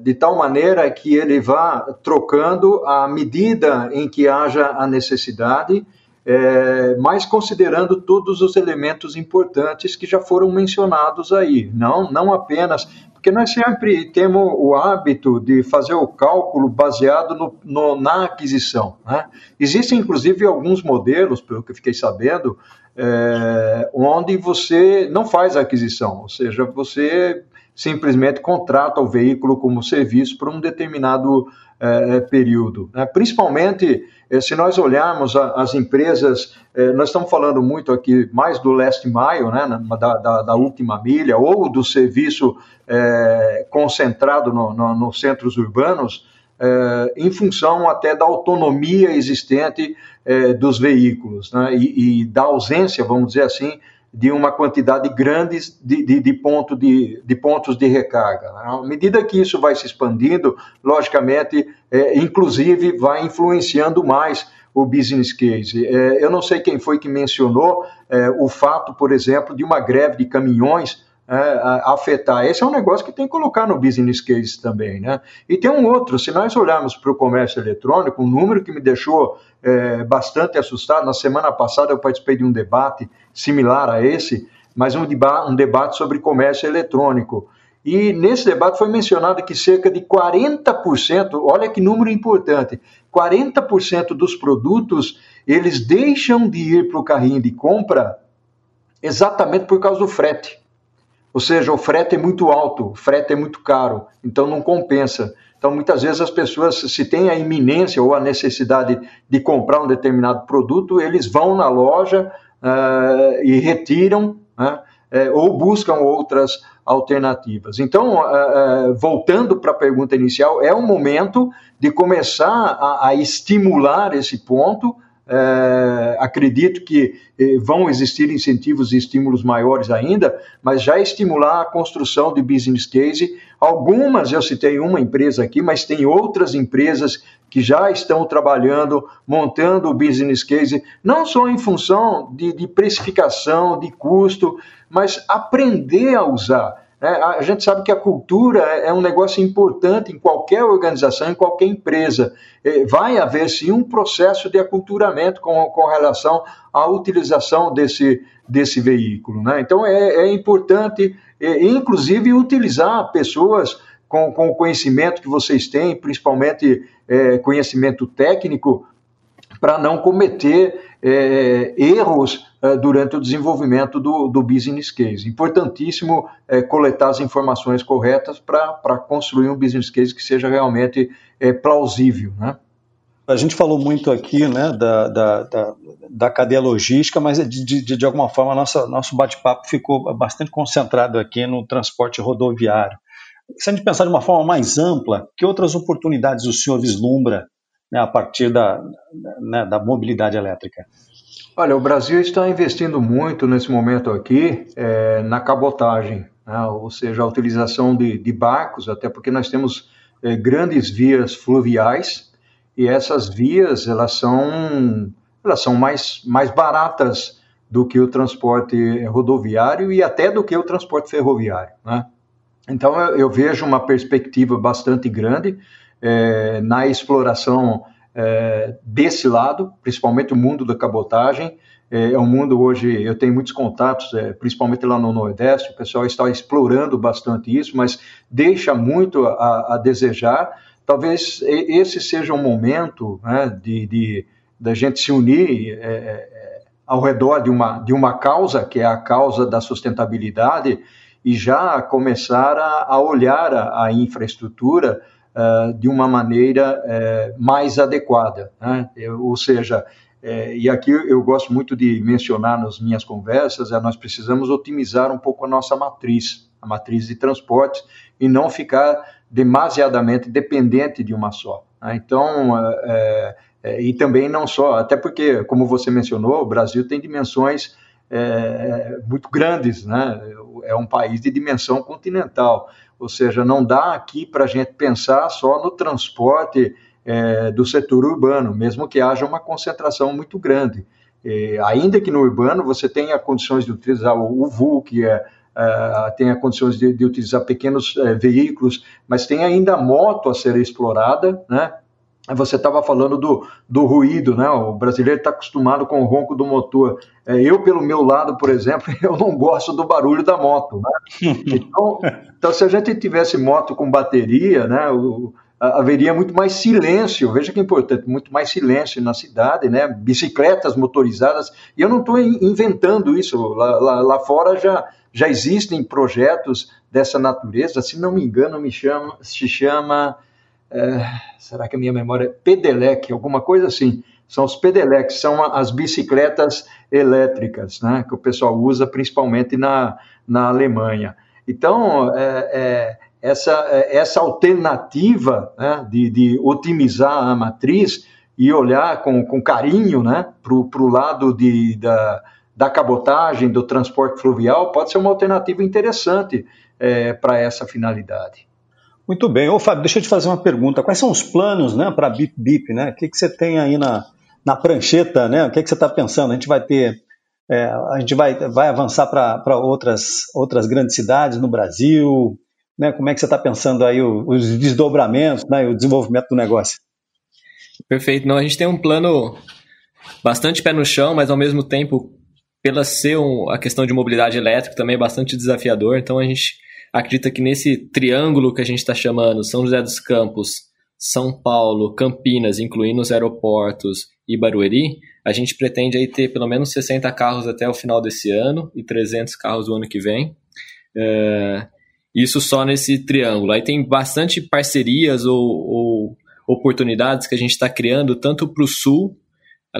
de tal maneira que ele vá trocando à medida em que haja a necessidade, é, mas considerando todos os elementos importantes que já foram mencionados aí, não, não apenas porque nós sempre temos o hábito de fazer o cálculo baseado no, no, na aquisição. Né? Existem, inclusive, alguns modelos, pelo que fiquei sabendo, é, onde você não faz aquisição, ou seja, você simplesmente contrata o veículo como serviço por um determinado é, período. Né? Principalmente é, se nós olharmos a, as empresas, é, nós estamos falando muito aqui mais do last mile, né, da, da, da última milha, ou do serviço concentrado nos no, no centros urbanos, é, em função até da autonomia existente é, dos veículos né, e, e, da ausência, vamos dizer assim, de uma quantidade grande de, de, de, ponto de, de pontos de recarga. Né? À medida que isso vai se expandindo, logicamente, é, inclusive vai influenciando mais o business case. É, eu não sei quem foi que mencionou é, o fato, por exemplo, de uma greve de caminhões afetar. Esse é um negócio que tem que colocar no business case também. Né? E tem um outro, se nós olharmos para o comércio eletrônico, um número que me deixou é, bastante assustado, na semana passada eu participei de um debate similar a esse, mas um, deba um debate sobre comércio eletrônico. E nesse debate foi mencionado que cerca de 40%, olha que número importante, 40% dos produtos eles deixam de ir para o carrinho de compra exatamente por causa do frete. Ou seja, o frete é muito alto, o frete é muito caro, então não compensa. Então, muitas vezes as pessoas, se têm a iminência ou a necessidade de comprar um determinado produto, eles vão na loja uh, e retiram, uh, ou buscam outras alternativas. Então, uh, voltando para a pergunta inicial, é o momento de começar a, a estimular esse ponto é, acredito que eh, vão existir incentivos e estímulos maiores ainda, mas já estimular a construção de business case. Algumas, eu citei uma empresa aqui, mas tem outras empresas que já estão trabalhando, montando o business case, não só em função de, de precificação, de custo, mas aprender a usar. É, a gente sabe que a cultura é, é um negócio importante em qualquer organização, em qualquer empresa. Vai haver sim um processo de aculturamento com, com relação à utilização desse, desse veículo. Né? Então é, é importante, é, inclusive, utilizar pessoas com, com o conhecimento que vocês têm, principalmente é, conhecimento técnico, para não cometer é, erros durante o desenvolvimento do, do business case. Importantíssimo é, coletar as informações corretas para construir um business case que seja realmente é, plausível. Né? A gente falou muito aqui né, da, da, da, da cadeia logística, mas de, de, de alguma forma nossa, nosso bate-papo ficou bastante concentrado aqui no transporte rodoviário. Se a gente pensar de uma forma mais ampla, que outras oportunidades o senhor vislumbra né, a partir da, né, da mobilidade elétrica? Olha, o Brasil está investindo muito nesse momento aqui é, na cabotagem, né, ou seja, a utilização de, de, barcos, até porque nós temos é, grandes vias fluviais e essas vias elas são elas são mais, mais baratas do que o transporte rodoviário e até do que o transporte ferroviário. Né? Então eu, eu vejo uma perspectiva bastante grande é, na exploração é, desse lado, principalmente o mundo da cabotagem. É, é um mundo hoje, eu tenho muitos contatos, é, principalmente lá no Nordeste, o pessoal está explorando bastante isso, mas deixa muito a, a desejar. Talvez esse seja um momento né, de, de da gente se unir é, é, ao redor de uma, de uma causa, que é a causa da sustentabilidade, e já começar a, a olhar a, a infraestrutura uh, de uma maneira uh, mais adequada. Né? Eu, ou seja, uh, e aqui eu gosto muito de mencionar nas minhas conversas, é, nós precisamos otimizar um pouco a nossa matriz, a matriz de transportes, e não ficar demasiadamente dependente de uma só. Né? Então, e também não só, até porque, como você mencionou, o Brasil tem dimensões é, muito grandes, né? é um país de dimensão continental Ou seja, não dá aqui para a gente pensar só no transporte é, do setor urbano, mesmo que haja uma concentração muito grande. É, ainda que no urbano você tenha condições de utilizar o, o VUC, é, é, tenha condições de, de utilizar pequenos é, veículos, mas tem ainda moto a ser explorada, né? Você estava falando do, do ruído, né? O brasileiro está acostumado com o ronco do motor. É, eu, pelo meu lado, por exemplo, eu não gosto do barulho da moto. Né? Então, então, se a gente tivesse moto com bateria, né? O, haveria muito mais silêncio. Veja que é importante, muito mais silêncio na cidade, né? Bicicletas motorizadas. E eu não estou inventando isso. Lá, lá, lá, fora já, já existem projetos dessa natureza. Se não me engano, me chama, se chama. É, será que a minha memória é Pedelec, alguma coisa assim? São os Pedelecs, são as bicicletas elétricas, né? Que o pessoal usa principalmente na, na Alemanha. Então, é, é essa, essa alternativa né, de, de, otimizar a matriz e olhar com, com carinho né, para o lado de, da, da cabotagem, do transporte fluvial, pode ser uma alternativa interessante é, para essa finalidade. Muito bem. Ô, Fábio, deixa eu te fazer uma pergunta. Quais são os planos né, para a BIP BIP? Né? O que, que você tem aí na, na prancheta? Né? O que, que você está pensando? A gente vai ter. É, a gente vai, vai avançar para outras, outras grandes cidades no Brasil, né? Como é que você está pensando aí os desdobramentos, né? o desenvolvimento do negócio? Perfeito. Não, a gente tem um plano bastante pé no chão, mas ao mesmo tempo, pela ser um, a questão de mobilidade elétrica também é bastante desafiador. Então a gente acredita que nesse triângulo que a gente está chamando, São José dos Campos, São Paulo, Campinas, incluindo os aeroportos e Barueri, a gente pretende aí ter pelo menos 60 carros até o final desse ano e 300 carros o ano que vem. Uh, isso só nesse triângulo. Aí tem bastante parcerias ou, ou oportunidades que a gente está criando, tanto para o sul,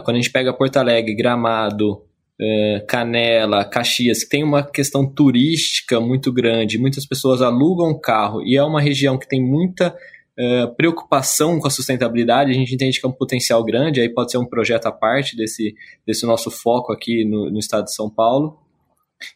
quando a gente pega Porto Alegre, Gramado, é, Canela, Caxias, que tem uma questão turística muito grande, muitas pessoas alugam carro e é uma região que tem muita é, preocupação com a sustentabilidade, a gente entende que é um potencial grande, aí pode ser um projeto à parte desse, desse nosso foco aqui no, no estado de São Paulo.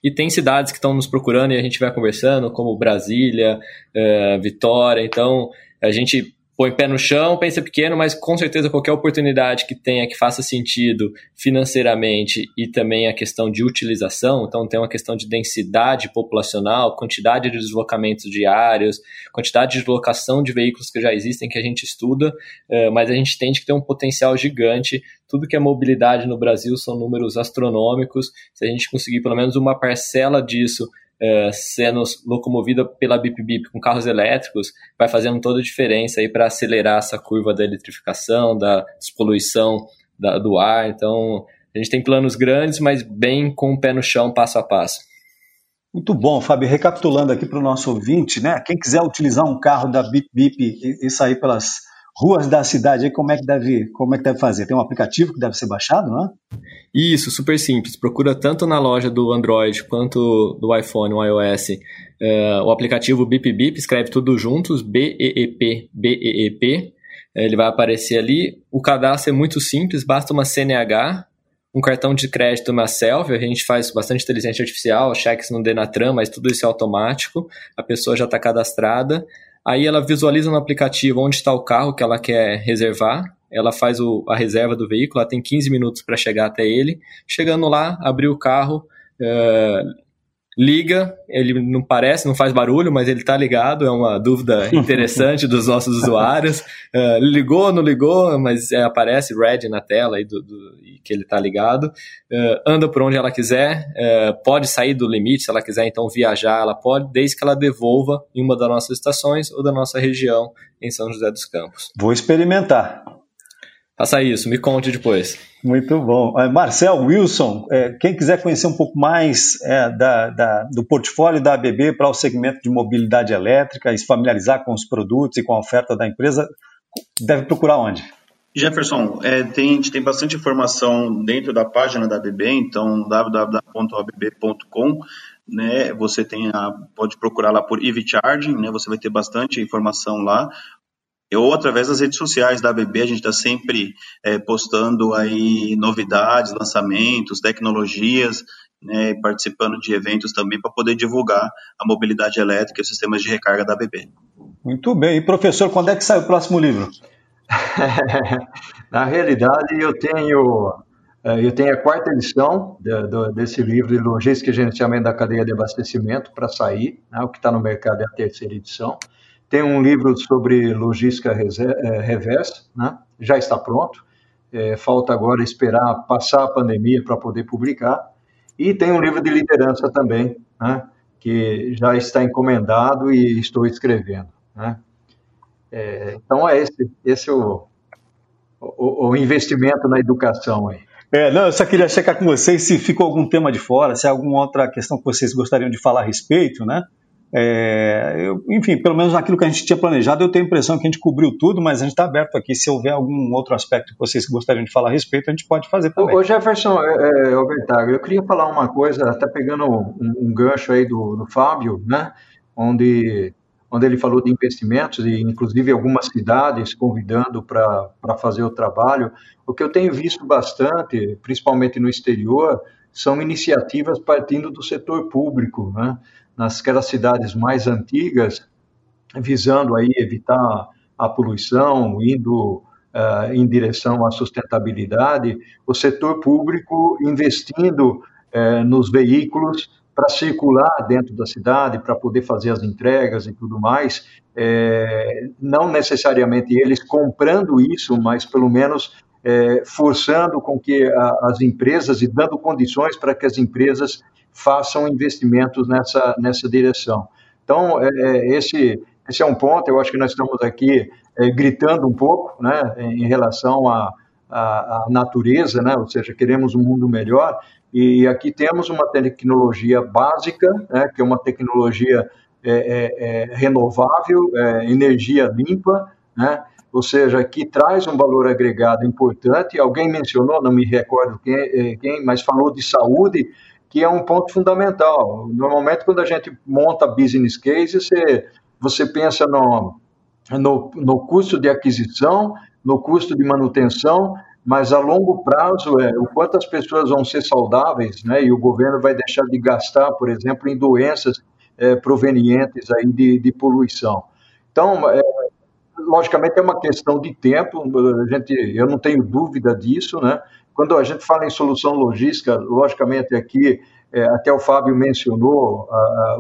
E tem cidades que estão nos procurando e a gente vai conversando, como Brasília, uh, Vitória. Então, a gente põe pé no chão, pensa pequeno, mas com certeza qualquer oportunidade que tenha que faça sentido financeiramente e também a questão de utilização, então tem uma questão de densidade populacional, quantidade de deslocamentos diários, quantidade de locação de veículos que já existem que a gente estuda, eh, mas a gente entende que tem um potencial gigante. Tudo que é mobilidade no Brasil são números astronômicos. Se a gente conseguir pelo menos uma parcela disso é, sendo locomovida pela Bip Bip com carros elétricos, vai fazendo toda a diferença aí para acelerar essa curva da eletrificação, da despoluição da, do ar. Então, a gente tem planos grandes, mas bem com o pé no chão, passo a passo. Muito bom, Fábio. Recapitulando aqui para o nosso ouvinte, né? Quem quiser utilizar um carro da Bip Bip e, e sair pelas ruas da cidade, como é que deve, como é que deve fazer? Tem um aplicativo que deve ser baixado, não é? Isso, super simples. Procura tanto na loja do Android quanto do iPhone, o iOS, uh, o aplicativo Bip Bip, escreve tudo juntos, B-E-E-P, B-E-E-P. Eh, ele vai aparecer ali. O cadastro é muito simples, basta uma CNH, um cartão de crédito, uma selfie, a gente faz bastante inteligência artificial, cheques no Denatran, mas tudo isso é automático, a pessoa já está cadastrada. Aí ela visualiza no aplicativo onde está o carro que ela quer reservar, ela faz o, a reserva do veículo, ela tem 15 minutos para chegar até ele. Chegando lá, abrir o carro, uh, liga, ele não parece, não faz barulho, mas ele está ligado, é uma dúvida interessante dos nossos usuários. Uh, ligou, não ligou, mas é, aparece red na tela aí do, do que ele está ligado. Uh, anda por onde ela quiser, uh, pode sair do limite se ela quiser então viajar, ela pode, desde que ela devolva em uma das nossas estações ou da nossa região em São José dos Campos. Vou experimentar. Faça isso, me conte depois. Muito bom. É, Marcel, Wilson, é, quem quiser conhecer um pouco mais é, da, da, do portfólio da ABB para o segmento de mobilidade elétrica e se familiarizar com os produtos e com a oferta da empresa, deve procurar onde? Jefferson, é, tem, a gente tem bastante informação dentro da página da ABB, então www.abb.com, né, você tem a, pode procurar lá por EV Charging, né, você vai ter bastante informação lá ou através das redes sociais da ABB, a gente está sempre é, postando aí novidades, lançamentos, tecnologias, né, participando de eventos também para poder divulgar a mobilidade elétrica e os sistemas de recarga da ABB. Muito bem. E professor, quando é que sai o próximo livro? Na realidade, eu tenho é, eu tenho a quarta edição de, de, desse livro de Logística e Gerenciamento da Cadeia de Abastecimento para sair, né, o que está no mercado é a terceira edição. Tem um livro sobre logística é, reversa, né, já está pronto. É, falta agora esperar passar a pandemia para poder publicar. E tem um livro de liderança também, né, que já está encomendado e estou escrevendo. Né. É, então é esse, esse o, o, o investimento na educação aí. É, não, eu só queria checar com vocês se ficou algum tema de fora, se há alguma outra questão que vocês gostariam de falar a respeito, né? É, eu, enfim, pelo menos naquilo que a gente tinha planejado, eu tenho a impressão que a gente cobriu tudo, mas a gente está aberto aqui. Se houver algum outro aspecto que vocês gostariam de falar a respeito, a gente pode fazer também. Ô Jefferson, é, é, Bertago, eu queria falar uma coisa, até pegando um, um gancho aí do, do Fábio, né? Onde onde ele falou de investimentos e inclusive algumas cidades convidando para fazer o trabalho. O que eu tenho visto bastante, principalmente no exterior, são iniciativas partindo do setor público, né? Nasquelas cidades mais antigas, visando aí evitar a poluição, indo uh, em direção à sustentabilidade, o setor público investindo uh, nos veículos para circular dentro da cidade, para poder fazer as entregas e tudo mais, é, não necessariamente eles comprando isso, mas pelo menos forçando com que a, as empresas e dando condições para que as empresas façam investimentos nessa, nessa direção. Então, é, é esse, esse é um ponto, eu acho que nós estamos aqui é, gritando um pouco né, em relação à, à, à natureza, né, ou seja, queremos um mundo melhor, e aqui temos uma tecnologia básica, né, que é uma tecnologia é, é, é, renovável, é, energia limpa, né, ou seja, que traz um valor agregado importante. Alguém mencionou, não me recordo quem, quem, mas falou de saúde, que é um ponto fundamental. Normalmente, quando a gente monta business case, você, você pensa no, no, no custo de aquisição, no custo de manutenção, mas a longo prazo é o quanto as pessoas vão ser saudáveis, né? E o governo vai deixar de gastar, por exemplo, em doenças é, provenientes aí de, de poluição. Então, é, logicamente é uma questão de tempo. A gente, eu não tenho dúvida disso, né? Quando a gente fala em solução logística, logicamente aqui é, até o Fábio mencionou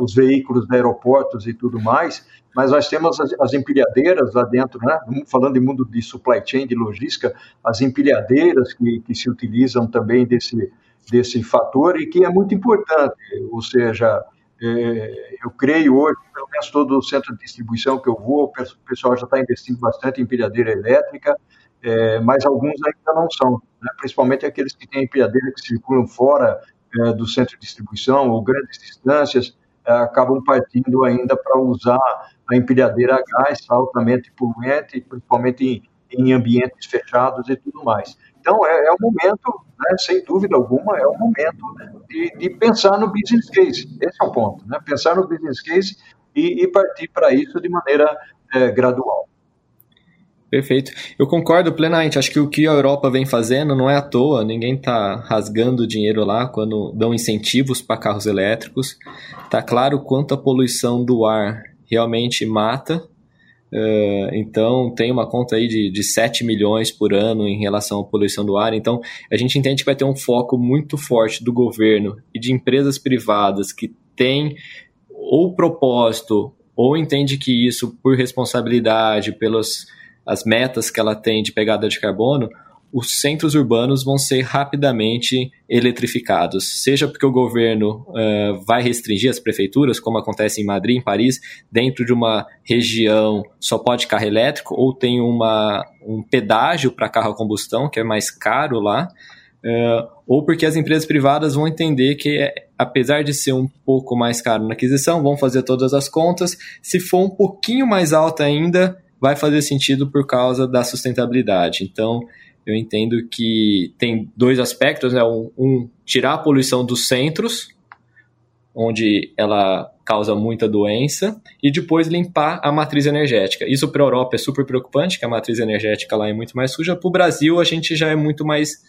os veículos de aeroportos e tudo mais, mas nós temos as, as, empilhadeiras lá dentro, né? falando de mundo de supply chain, de logística, as empilhadeiras que, que se utilizam também desse, desse fator e que é muito importante, ou seja, eu creio hoje, pelo menos todo o centro de distribuição que eu vou, o pessoal já está investindo bastante em empilhadeira elétrica, é, mas alguns ainda não são, né? principalmente aqueles que têm empilhadeira que circulam fora é, do centro de distribuição ou grandes distâncias, é, acabam partindo ainda para usar a empilhadeira a gás altamente poluente, principalmente em, em ambientes fechados e tudo mais. Então, é, é o momento, né, sem dúvida alguma, é o momento de, de, pensar no business case. Esse é o ponto, né? pensar no business case e, e partir para isso de maneira é, gradual. Perfeito. Eu concordo plenamente. Acho que o que a Europa vem fazendo não é à toa. Ninguém está rasgando dinheiro lá quando dão incentivos para carros elétricos. Tá claro quanto a poluição do ar realmente mata. Uh, então, tem uma conta aí de, de 7 milhões por ano em relação à poluição do ar. Então, a gente entende que vai ter um foco muito forte do governo e de empresas privadas que têm ou propósito ou entende que isso, por responsabilidade, pelos as metas que ela tem de pegada de carbono, os centros urbanos vão ser rapidamente eletrificados, seja porque o governo uh, vai restringir as prefeituras, como acontece em Madrid, em Paris, dentro de uma região só pode carro elétrico, ou tem uma, um pedágio para carro a combustão, que é mais caro lá, uh, ou porque as empresas privadas vão entender que, apesar de ser um pouco mais caro na aquisição, vão fazer todas as contas, se for um pouquinho mais alta ainda, vai fazer sentido por causa da sustentabilidade. Então, eu entendo que tem dois aspectos, né? Um, um, tirar a poluição dos centros, onde ela causa muita doença, e depois limpar a matriz energética. Isso para a Europa é super preocupante, que a matriz energética lá é muito mais suja. Para o Brasil, a gente já é muito mais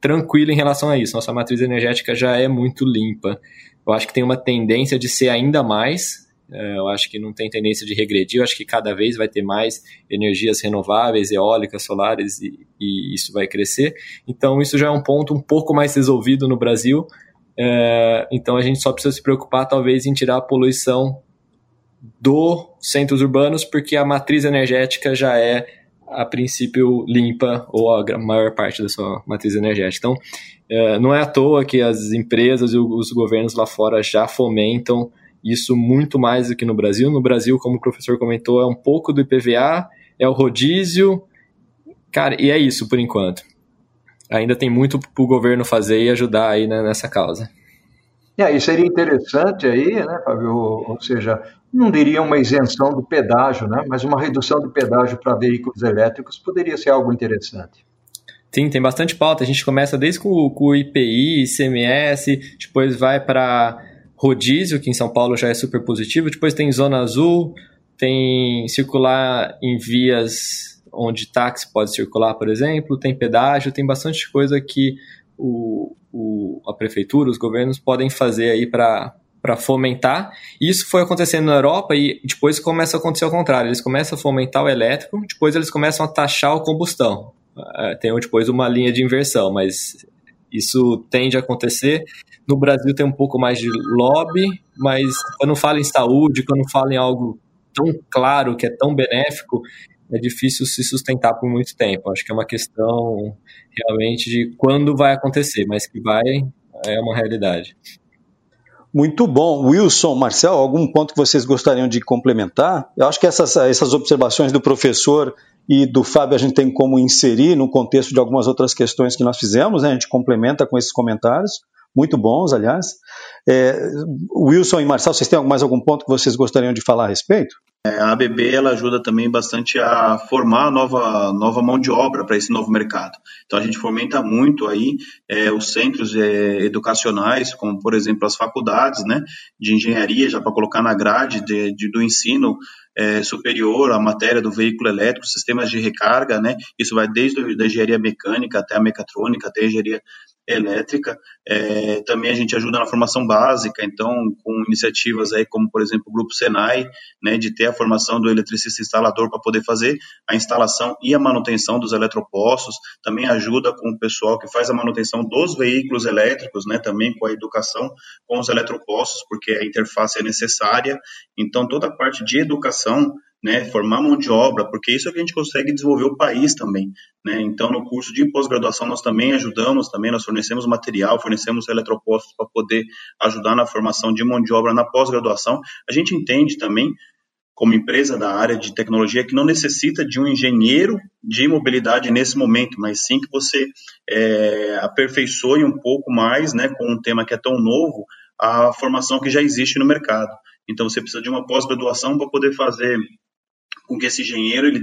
tranquilo em relação a isso. Nossa matriz energética já é muito limpa. Eu acho que tem uma tendência de ser ainda mais. É, eu acho que não tem tendência de regredir. Eu acho que cada vez vai ter mais energias renováveis, eólicas, solares, e, e isso vai crescer. Então, isso já é um ponto um pouco mais resolvido no Brasil. É, então, a gente só precisa se preocupar, talvez, em tirar a poluição dos centros urbanos, porque a matriz energética já é a princípio limpa ou a maior parte da sua matriz energética. Então, é, não é à toa que as empresas e os governos lá fora já fomentam isso muito mais do que no Brasil. No Brasil, como o professor comentou, é um pouco do IPVA, é o rodízio, cara, e é isso por enquanto. Ainda tem muito para o governo fazer e ajudar aí né, nessa causa. E aí seria interessante aí, né, Fábio, ou seja, não diria uma isenção do pedágio, né, mas uma redução do pedágio para veículos elétricos poderia ser algo interessante. Sim, tem bastante pauta. A gente começa desde com, com o IPI, ICMS, depois vai para rodízio, que em São Paulo já é super positivo, depois tem zona azul, tem circular em vias onde táxi pode circular, por exemplo, tem pedágio, tem bastante coisa que o, o, a prefeitura, os governos podem fazer aí para para fomentar. Isso foi acontecendo na Europa e depois começa a acontecer ao contrário. Eles começam a fomentar o elétrico, depois eles começam a taxar o combustão. É, tem depois uma linha de inversão, mas isso tende a acontecer. No Brasil tem um pouco mais de lobby, mas quando fala em saúde, quando fala em algo tão claro, que é tão benéfico, é difícil se sustentar por muito tempo. Acho que é uma questão realmente de quando vai acontecer, mas que vai é uma realidade. Muito bom. Wilson, Marcel, algum ponto que vocês gostariam de complementar? Eu acho que essas, essas observações do professor e do Fábio a gente tem como inserir no contexto de algumas outras questões que nós fizemos, né? a gente complementa com esses comentários, muito bons, aliás. É, Wilson e Marcel, vocês têm mais algum ponto que vocês gostariam de falar a respeito? É, a ABB ela ajuda também bastante a formar nova, nova mão de obra para esse novo mercado. Então a gente fomenta muito aí é, os centros é, educacionais, como por exemplo as faculdades né, de engenharia, já para colocar na grade de, de, do ensino é, superior a matéria do veículo elétrico, sistemas de recarga, né? Isso vai desde a engenharia mecânica até a mecatrônica, até a engenharia elétrica. É, também a gente ajuda na formação básica, então, com iniciativas aí como, por exemplo, o Grupo Senai, né, de ter a formação do eletricista instalador para poder fazer a instalação e a manutenção dos eletropostos. Também ajuda com o pessoal que faz a manutenção dos veículos elétricos, né, também com a educação com os eletropostos, porque a interface é necessária. Então, toda a parte de educação né, formar mão de obra, porque isso é que a gente consegue desenvolver o país também, né? Então, no curso de pós-graduação nós também ajudamos, também nós fornecemos material, fornecemos eletropostos para poder ajudar na formação de mão de obra na pós-graduação. A gente entende também como empresa da área de tecnologia que não necessita de um engenheiro de mobilidade nesse momento, mas sim que você é, aperfeiçoe um pouco mais, né, com um tema que é tão novo, a formação que já existe no mercado. Então você precisa de uma pós-graduação para poder fazer com que esse engenheiro ele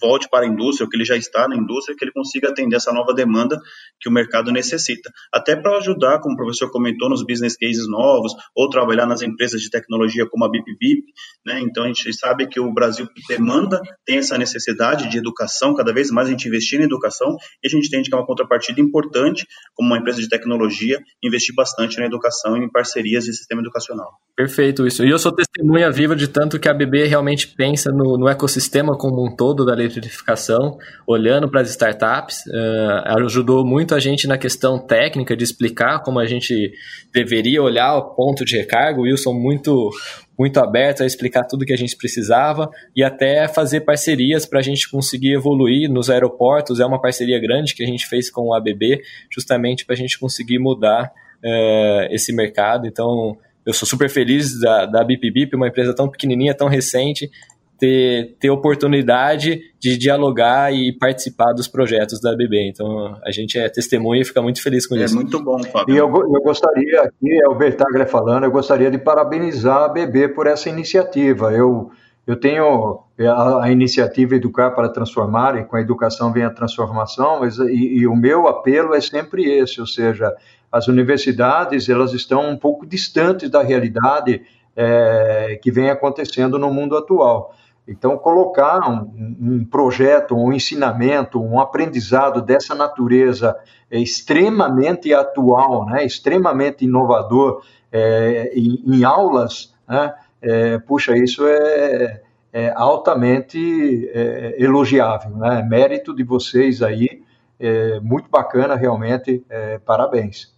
volte para a indústria, ou que ele já está na indústria, que ele consiga atender essa nova demanda que o mercado necessita. Até para ajudar, como o professor comentou, nos business cases novos, ou trabalhar nas empresas de tecnologia como a BipBip. Né? Então, a gente sabe que o Brasil demanda, tem essa necessidade de educação, cada vez mais a gente investir em educação, e a gente entende que é uma contrapartida importante, como uma empresa de tecnologia, investir bastante na educação e em parcerias de sistema educacional. Perfeito isso. E eu sou testemunha viva de tanto que a BB realmente pensa no, no ecossistema ecossistema como um todo da eletrificação, olhando para as startups, uh, ajudou muito a gente na questão técnica de explicar como a gente deveria olhar o ponto de recarga. O Wilson muito muito aberto a explicar tudo que a gente precisava e até fazer parcerias para a gente conseguir evoluir nos aeroportos. É uma parceria grande que a gente fez com o ABB, justamente para a gente conseguir mudar uh, esse mercado. Então, eu sou super feliz da, da Bip Bip, uma empresa tão pequenininha, tão recente, ter, ter oportunidade de dialogar e participar dos projetos da BB. Então, a gente é testemunha e fica muito feliz com é isso. É muito bom, Fábio. E eu, eu gostaria, aqui, é o Bertaglia falando, eu gostaria de parabenizar a BB por essa iniciativa. Eu, eu tenho a, a iniciativa Educar para Transformar, e com a educação vem a transformação, mas, e, e o meu apelo é sempre esse, ou seja, as universidades elas estão um pouco distantes da realidade é, que vem acontecendo no mundo atual. Então, colocar um, um, projeto, um ensinamento, um aprendizado dessa natureza é extremamente atual, né, extremamente inovador é, em, em, aulas, né, é, puxa, isso é, é altamente é, elogiável, né, mérito de vocês aí, é, muito bacana realmente, é, parabéns.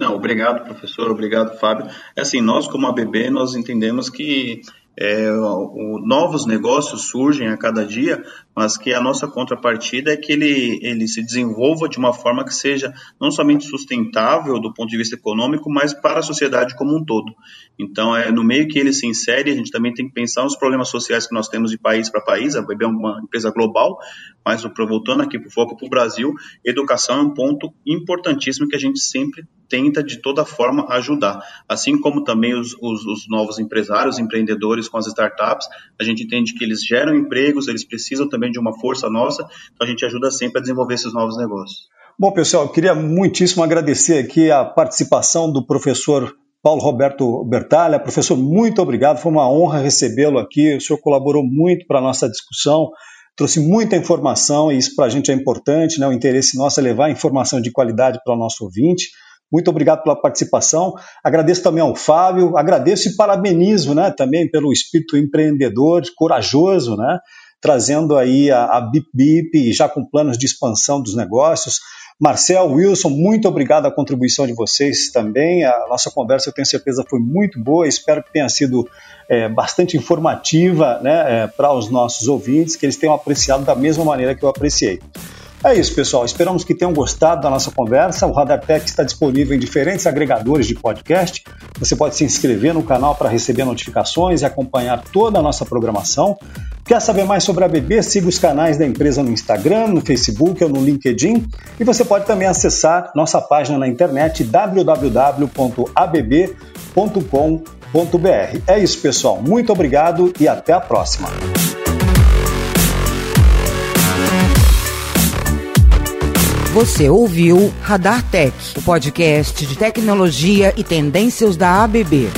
Não, obrigado, professor, obrigado, Fábio. É assim, nós como ABB, nós entendemos que é, o, novos negócios surgem a cada dia, mas que a nossa contrapartida é que ele, ele se desenvolva de uma forma que seja não somente sustentável do ponto de vista econômico, mas para a sociedade como um todo. Então, é no meio que ele se insere, a gente também tem que pensar nos problemas sociais que nós temos de país para país. A BB é uma empresa global, mas voltando aqui para o foco para o Brasil, educação é um ponto importantíssimo que a gente sempre tenta de toda forma ajudar. Assim como também os, os, os novos empresários, empreendedores com as startups, a gente entende que eles geram empregos, eles precisam também de uma força nossa, então a gente ajuda sempre a desenvolver esses novos negócios. Bom, pessoal, eu queria muitíssimo agradecer aqui a participação do professor Paulo Roberto Bertalha. Professor, muito obrigado, foi uma honra recebê-lo aqui. O senhor colaborou muito para a nossa discussão, trouxe muita informação e isso para a gente é importante, né? o interesse nosso é levar informação de qualidade para o nosso ouvinte. Muito obrigado pela participação. Agradeço também ao Fábio, agradeço e parabenizo né, também pelo espírito empreendedor, corajoso, né, trazendo aí a, a Bip Bip, já com planos de expansão dos negócios. Marcel, Wilson, muito obrigado a contribuição de vocês também. A nossa conversa, eu tenho certeza, foi muito boa. Espero que tenha sido é, bastante informativa né, é, para os nossos ouvintes, que eles tenham apreciado da mesma maneira que eu apreciei. É isso, pessoal. Esperamos que tenham gostado da nossa conversa. O Radar Tech está disponível em diferentes agregadores de podcast. Você pode se inscrever no canal para receber notificações e acompanhar toda a nossa programação. Quer saber mais sobre a ABB? Siga os canais da empresa no Instagram, no Facebook ou no LinkedIn. E você pode também acessar nossa página na internet www.abb.com.br. É isso, pessoal. Muito obrigado e até a próxima. Você ouviu Radar Tech, o podcast de tecnologia e tendências da ABB.